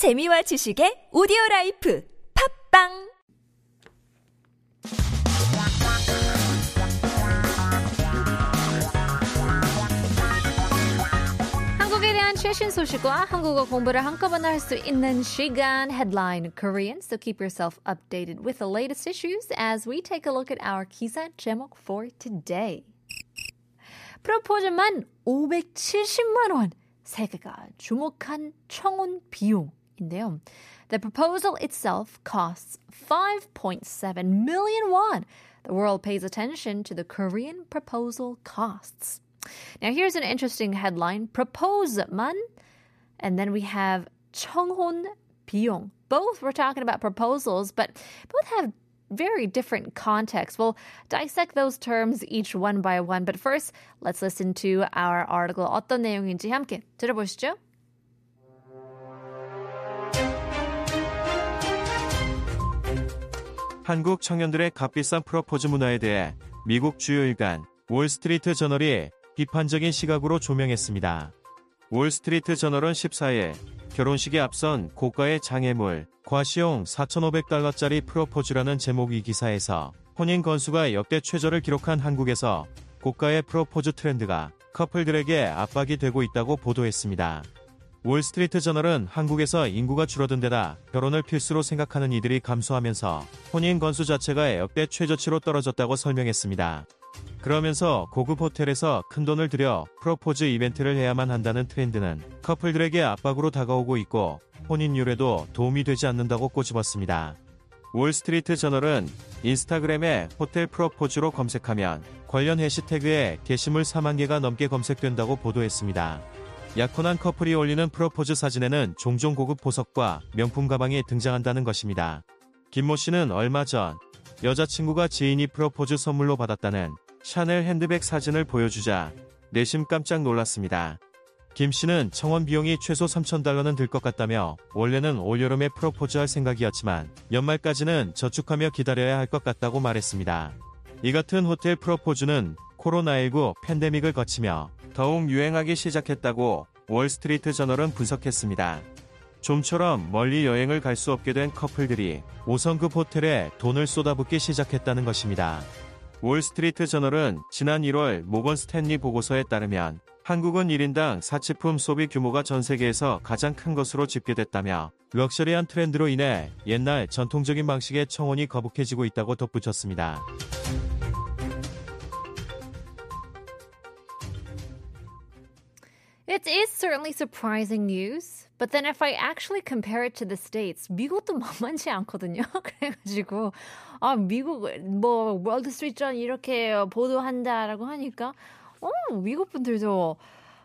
재미와 지식의 오디오 라이프 팝빵 최신 소식과 한국어 공부를 한꺼번에 할 수 있는 시간 headline Korean. So keep yourself updated with the latest issues as we take a look at our 기사 제목 for today. 프로포즈만 570만 원. 세계가 주목한 청혼 비용 인데요. The proposal itself costs 5.7 million won. The world pays attention to the Korean proposal costs. Now, here's an interesting headline propose만, and then we have 청혼 비용. Both we're talking about proposals, but both have very different contexts. We'll dissect those terms each one by one. But first, let's listen to our article. 어떤 내용인지 함께 들어보시죠. 한국 청년들의 값비싼 프로포즈 문화에 대해 미국 주요 일간 월스트리트 저널이 비판적인 시각으로 조명했습니다. 월스트리트 저널은 14일 결혼식에 앞선 고가의 장애물, 과시용 4,500달러짜리 프로포즈라는 제목 이 기사에서 혼인 건수가 역대 최저를 기록한 한국에서 고가의 프로포즈 트렌드가 커플들에게 압박이 되고 있다고 보도했습니다. 월스트리트 저널은 한국에서 인구가 줄어든 데다 결혼을 필수로 생각하는 이들이 감소하면서 혼인 건수 자체가 역대 최저치로 떨어졌다고 설명했습니다. 그러면서 고급 호텔에서 큰 돈을 들여 프로포즈 이벤트를 해야만 한다는 트렌드는 커플들에게 압박으로 다가오고 있고 혼인율에도 도움이 되지 않는다고 꼬집었습니다. 월스트리트 저널은 인스타그램에 호텔 프로포즈로 검색하면 관련 해시태그에 게시물 4만 개가 넘게 검색된다고 보도했습니다. 약혼한 커플이 올리는 프로포즈 사진에는 종종 고급 보석과 명품 가방이 등장한다는 것입니다. 김모 씨는 얼마 전 여자친구가 지인이 프로포즈 선물로 받았다는 샤넬 핸드백 사진을 보여주자 내심 깜짝 놀랐습니다. 김 씨는 청원 비용이 최소 3,000달러는 들 것 같다며 원래는 올여름에 프로포즈할 생각이었지만 연말까지는 저축하며 기다려야 할 것 같다고 말했습니다. 이 같은 호텔 프로포즈는 코로나19 팬데믹을 거치며 더욱 유행하기 시작했다고 월스트리트 저널은 분석했습니다. 좀처럼 멀리 여행을 갈 수 없게 된 커플들이 5성급 호텔에 돈을 쏟아붓기 시작했다는 것입니다. 월스트리트 저널은 지난 1월 모건 스탠리 보고서에 따르면 한국은 1인당 사치품 소비 규모가 전 세계에서 가장 큰 것으로 집계됐다며 럭셔리한 트렌드로 인해 옛날 전통적인 방식의 청혼이 거북해지고 있다고 덧붙였습니다. It is certainly surprising news. But then if I actually compare it to the States, 미국도 만만치 않거든요. 그래가지고, 아, 미국, 뭐, 월드 스트리트전 이렇게 보도한다라고 하니까, 어, 미국 분들도,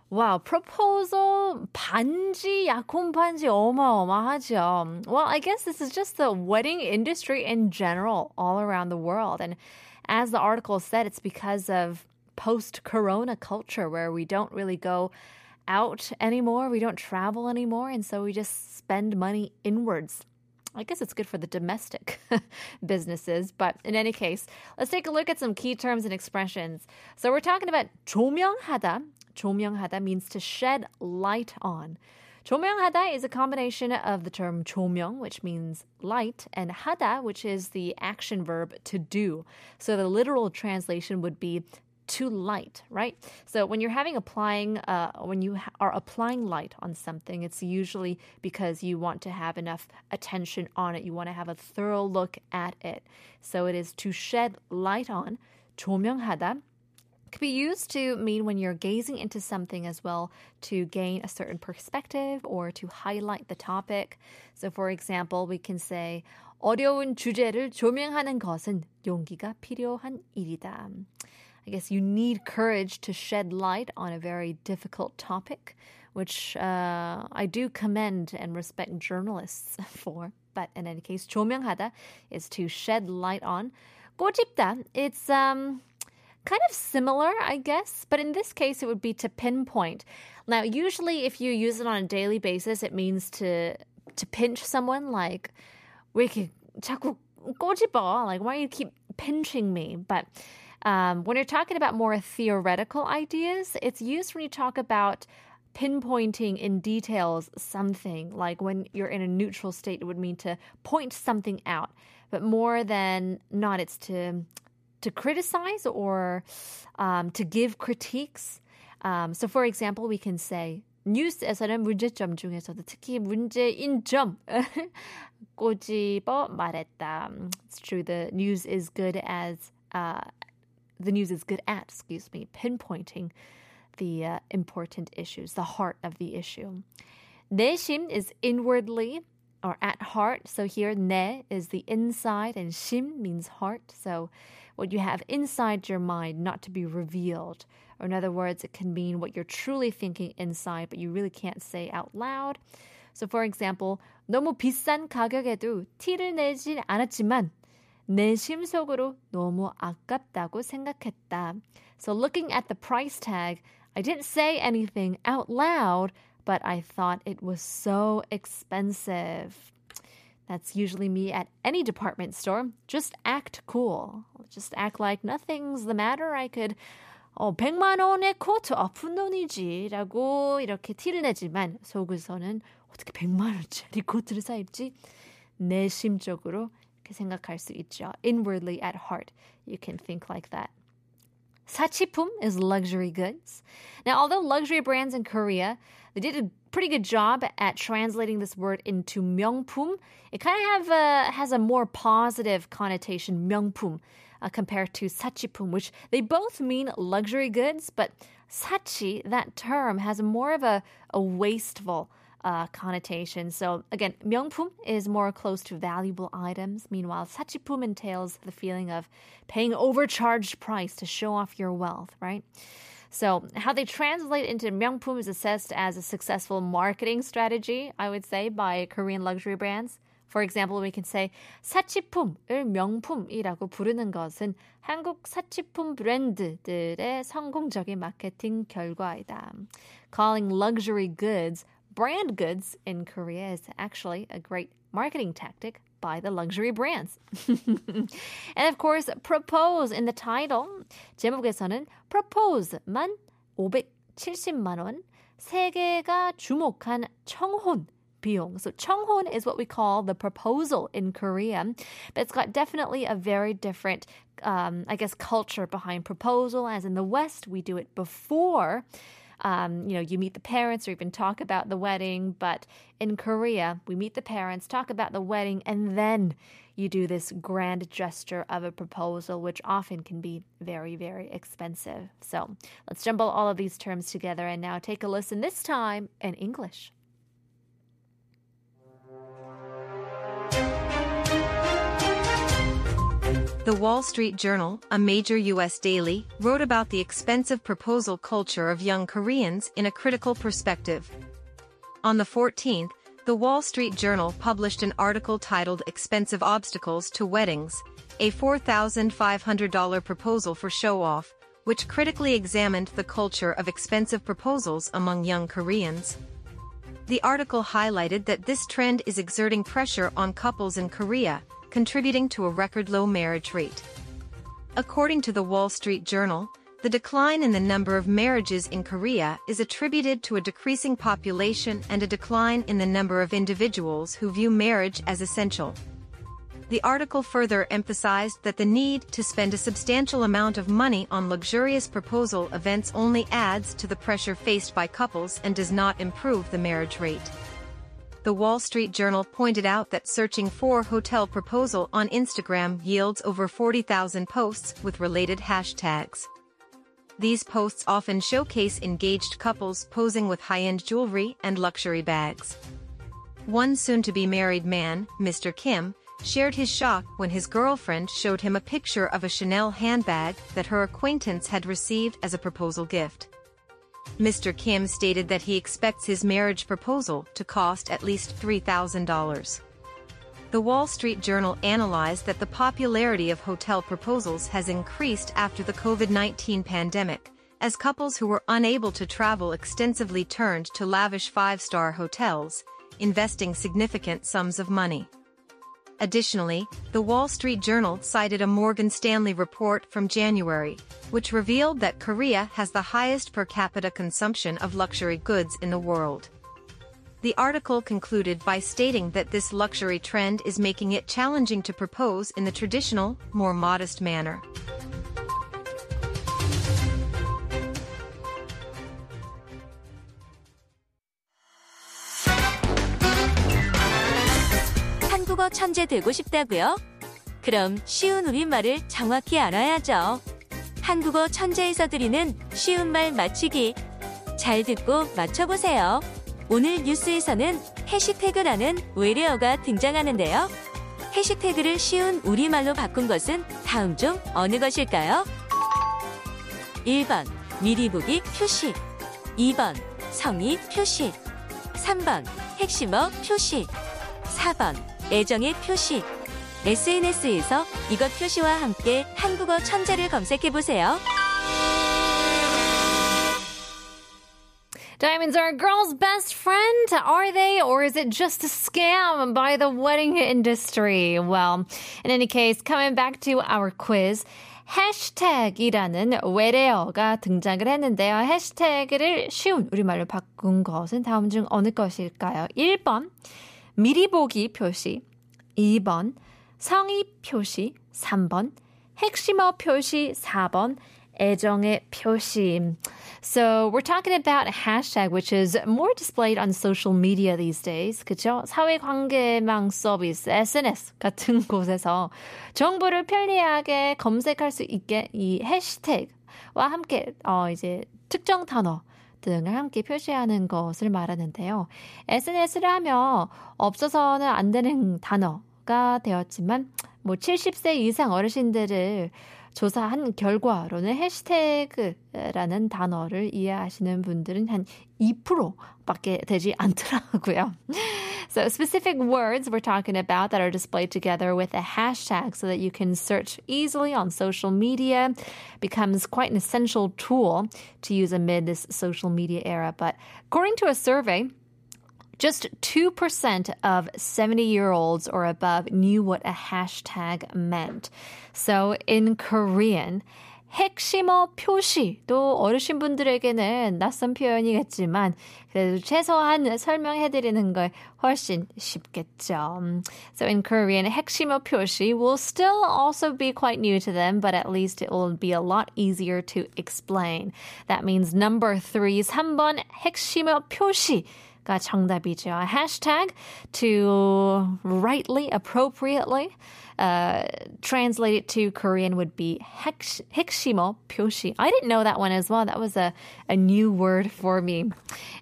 와우, proposal 반지, 약혼 반지 어마어마하죠. Well, I guess this is just the wedding industry in general all around the world. And as the article said, it's because of post-corona culture where we don't really go out anymore. We don't travel anymore. And so we just spend money inwards. I guess it's good for the domestic businesses. But in any case, let's take a look at some key terms and expressions. So we're talking about 조명하다. 조명하다 means to shed light on. 조명하다 is a combination of the term 조명, which means light, and 하다, which is the action verb to do. So the literal translation would be to light, right? So when you're having applying, uh, when you ha- are applying light on something, it's usually because you want to have enough attention on it. You want to have a thorough look at it. So it is to shed light on. 조명하다 could be used to mean when you're gazing into something as well to gain a certain perspective or to highlight the topic. So, for example, we can say 어려운 주제를 조명하는 것은 용기가 필요한 일이다. I guess you need courage to shed light on a very difficult topic, which uh, I do commend and respect journalists for. But in any case, 조명하다 is to shed light on. 꼬집다, it's um, kind of similar, I guess, but in this case, it would be to pinpoint. Now, usually, if you use it on a daily basis, it means to to pinch someone, like 왜 이렇게 자꾸 꼬집어? Like, why do you keep pinching me? But um, when you're talking about more theoretical ideas, it's used when you talk about pinpointing in details something. Like when you're in a neutral state, it would mean to point something out. But more than not, it's to to criticize or um, to give critiques. Um, so, for example, we can say 뉴스에서는 문제점 중에서도 특히 문제인 점 꼬집어 말했다. It's true. The news is good as uh, the news is good at, excuse me, pinpointing the uh, important issues, the heart of the issue. 내심 is inwardly or at heart. So here 내 is the inside and 심 means heart. So what you have inside your mind not to be revealed. Or in other words, it can mean what you're truly thinking inside, but you really can't say out loud. So for example, 너무 비싼 가격에도 티를 내진 않았지만 내 심속으로 너무 아깝다고 생각했다. So looking at the price tag, I didn't say anything out loud, but I thought it was so expensive. That's usually me at any department store. Just act cool. Just act like nothing's the matter. I could 어, 100만 원의 코트 아픈 돈이지 라고 이렇게 티를 내지만 속에서는 어떻게 100만 원짜리 코트를 사 입지? 내심적으로 이렇게 생각할 수 있죠. Inwardly at heart, you can think like that. Sachipum is luxury goods. Now, although luxury brands in Korea, they did a pretty good job at translating this word into 명품. It kind of have a, has a more positive connotation, 명품, uh, compared to sachipum, which they both mean luxury goods, but sachi, that term, has more of a, a wasteful uh, connotation. So again, 명품 is more close to valuable items. Meanwhile, sachipum entails the feeling of paying overcharged price to show off your wealth, right? So how they translate into 명품 is assessed as a successful marketing strategy, I would say, by Korean luxury brands. For example, we can say 사치품을 명품이라고 부르는 것은 한국 사치품 브랜드들의 성공적인 마케팅 결과이다. Calling luxury goods brand goods in Korea is actually a great marketing tactic by the luxury brands. and of course, propose in the title. 제목에서는 propose만 570만 원, 세계가 주목한 청혼 비용. So 청혼 is what we call the proposal in Korea, but it's got definitely a very different, um, I guess, culture behind proposal. As in the West, we do it before um, you know, you meet the parents or even talk about the wedding. But in Korea, we meet the parents, talk about the wedding, and then you do this grand gesture of a proposal, which often can be very, very expensive. So let's jumble all of these terms together and now take a listen, this time in English. The Wall Street Journal, a major U.S. daily, wrote about the expensive proposal culture of young Koreans in a critical perspective. On the 14th, the Wall Street Journal published an article titled Expensive Obstacles to Weddings, a $4,500 proposal for show-off, which critically examined the culture of expensive proposals among young Koreans. The article highlighted that this trend is exerting pressure on couples in Korea, contributing to a record low marriage rate. According to the Wall Street Journal, the decline in the number of marriages in Korea is attributed to a decreasing population and a decline in the number of individuals who view marriage as essential. The article further emphasized that the need to spend a substantial amount of money on luxurious proposal events only adds to the pressure faced by couples and does not improve the marriage rate the Wall Street Journal pointed out that searching for hotel proposal on Instagram yields over 40,000 posts with related hashtags. These posts often showcase engaged couples posing with high-end jewelry and luxury bags. One soon-to-be married man, Mr. Kim, shared his shock when his girlfriend showed him a picture of a Chanel handbag that her acquaintance had received as a proposal gift. Mr. Kim stated that he expects his marriage proposal to cost at least $3,000. The Wall Street Journal analyzed that the popularity of hotel proposals has increased after the COVID-19 pandemic, as couples who were unable to travel extensively turned to lavish five-star hotels, investing significant sums of money. Additionally, the Wall Street Journal cited a Morgan Stanley report from January, which revealed that Korea has the highest per capita consumption of luxury goods in the world. The article concluded by stating that this luxury trend is making it challenging to propose in the traditional, more modest manner. 천재 되고 싶다고요? 그럼 쉬운 우리말을 정확히 알아야죠. 한국어 천재에서 드리는 쉬운 말 맞추기. 잘 듣고 맞춰보세요. 오늘 뉴스에서는 해시태그라는 외래어가 등장하는데요. 해시태그를 쉬운 우리말로 바꾼 것은 다음 중 어느 것일까요? 1번 미리 보기 표시 2번 성의 표시 3번 핵심어 표시 4번 애정의 표시 SNS에서 이것 표시와 함께 한국어 천재를 검색해보세요. Diamonds are a girl's best friend, are they? Or is it just a scam by the wedding industry? Well, in any case, coming back to our quiz. 해시태그이라는 외래어가 등장을 했는데요. 해시태그를 쉬운 우리말로 바꾼 것은 다음 중 어느 것일까요? 1번, 미리 보기 표시. 2번, 성의 표시. 3번, 핵심어 표시. 4번, 애정의 표시. So we're talking about a hashtag which is more displayed on social media these days. 그죠? 사회관계망 서비스, SNS 같은 곳에서 정보를 편리하게 검색할 수 있게 이 해시태그와 함께 어 이제 특정 단어 등을 함께 표시하는 것을 말하는데요. SNS를 하며 없어서는 안 되는 단어가 되었지만 뭐 70세 이상 어르신들을 조사한 결과로는 해시태그라는 단어를 이해하시는 분들은 한 2%밖에 되지 않더라고요. So specific words we're talking about that are displayed together with a hashtag so that you can search easily on social media becomes quite an essential tool to use amid this social media era. But according to a survey, just 2% of 70 year olds or above knew what a hashtag meant. So in Korean, 핵심어 표시도 어르신분들에게는 낯선 표현이겠지만 그래도 최소한 설명해드리는 걸 훨씬 쉽겠죠. So in Korean, 핵심어 표시 will still also be quite new to them, but at least it will be a lot easier to explain. That means number three, 3번 핵심어 표시. 가 정답이죠. Hashtag to rightly, appropriately uh, translate it to Korean would be 핵, 핵심어 표시. I didn't know that one as well. That was a, a new word for me. In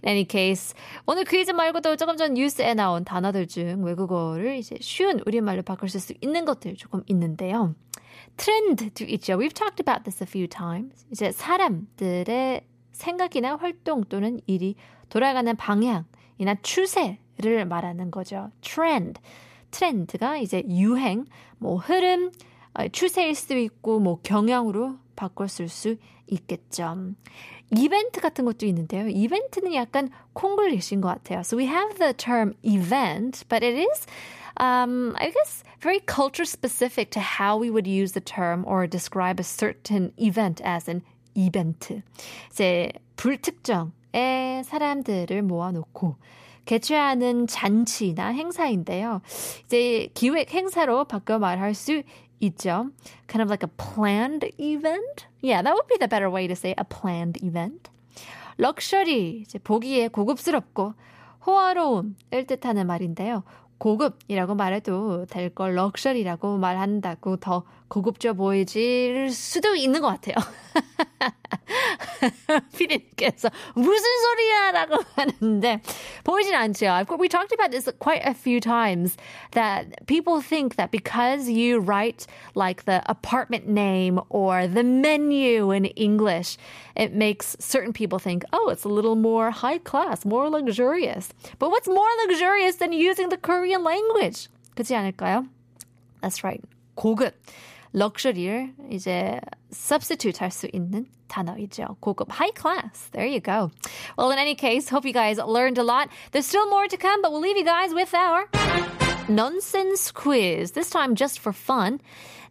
any case, 오늘 퀴즈 말고도 조금 전 뉴스에 나온 단어들 중 외국어를 이제 쉬운 우리말로 바꿀 수 있는 것들 조금 있는데요. 트렌드도 있죠. We've talked about this a few times. 이제 사람들의 생각이나 활동 또는 일이 돌아가는 방향이나 추세를 말하는 거죠. trend. 트렌드가 이제 유행, 뭐 흐름, 추세일 수도 있고 뭐 경향으로 바꿨을 수 있겠죠. 이벤트 같은 것도 있는데요. 이벤트는 약간 콩글리시인 것 같아요. So we have the term event, but it is um, I guess very culture specific to how we would use the term or describe a certain event as an 이벤트. 이제 불특정의 사람들을 모아놓고 개최하는 잔치나 행사인데요. 이제 기획 행사로 바꿔 말할 수 있죠. Kind of like a planned event? Yeah, that would be the better way to say a planned event. 럭셔리, 이제 보기에 고급스럽고 호화로움을 뜻하는 말인데요. 고급이라고 말해도 될 걸 럭셔리라고 말한다고 더 고급져 보이질 수도 있는 것 같아요. 피디님께서 무슨 소리야라고 하는데 보이진 않죠. We talked about this quite a few times that people think that because you write like the apartment name or the menu in English, it makes certain people think, oh, it's a little more high class, more luxurious. But what's more luxurious than using the Korean language? 그렇지 않을까요? That's right. 고급. 럭셔리를 이제 substitute 할 수 있는 단어이죠. 고급 high class. There you go. Well, in any case, hope you guys learned a lot. There's still more to come, but we'll leave you guys with our Nonsense quiz. This time just for fun.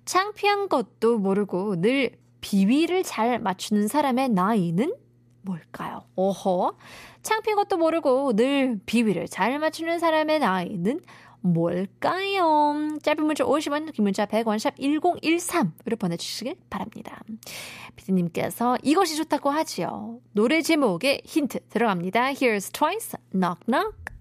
창피한 것도 모르고 늘 비위를 잘 맞추는 사람의 나이는 뭘까요? 오호. 창피한 것도 모르고 늘 비위를 잘 맞추는 사람의 나이는 뭘까요? 짧은 문자 50원, 긴 문자 100원, 샵 1013으로 보내주시길 바랍니다. 피디님께서 이것이 좋다고 하지요. 노래 제목에 힌트 들어갑니다. Here's Twice, Knock Knock.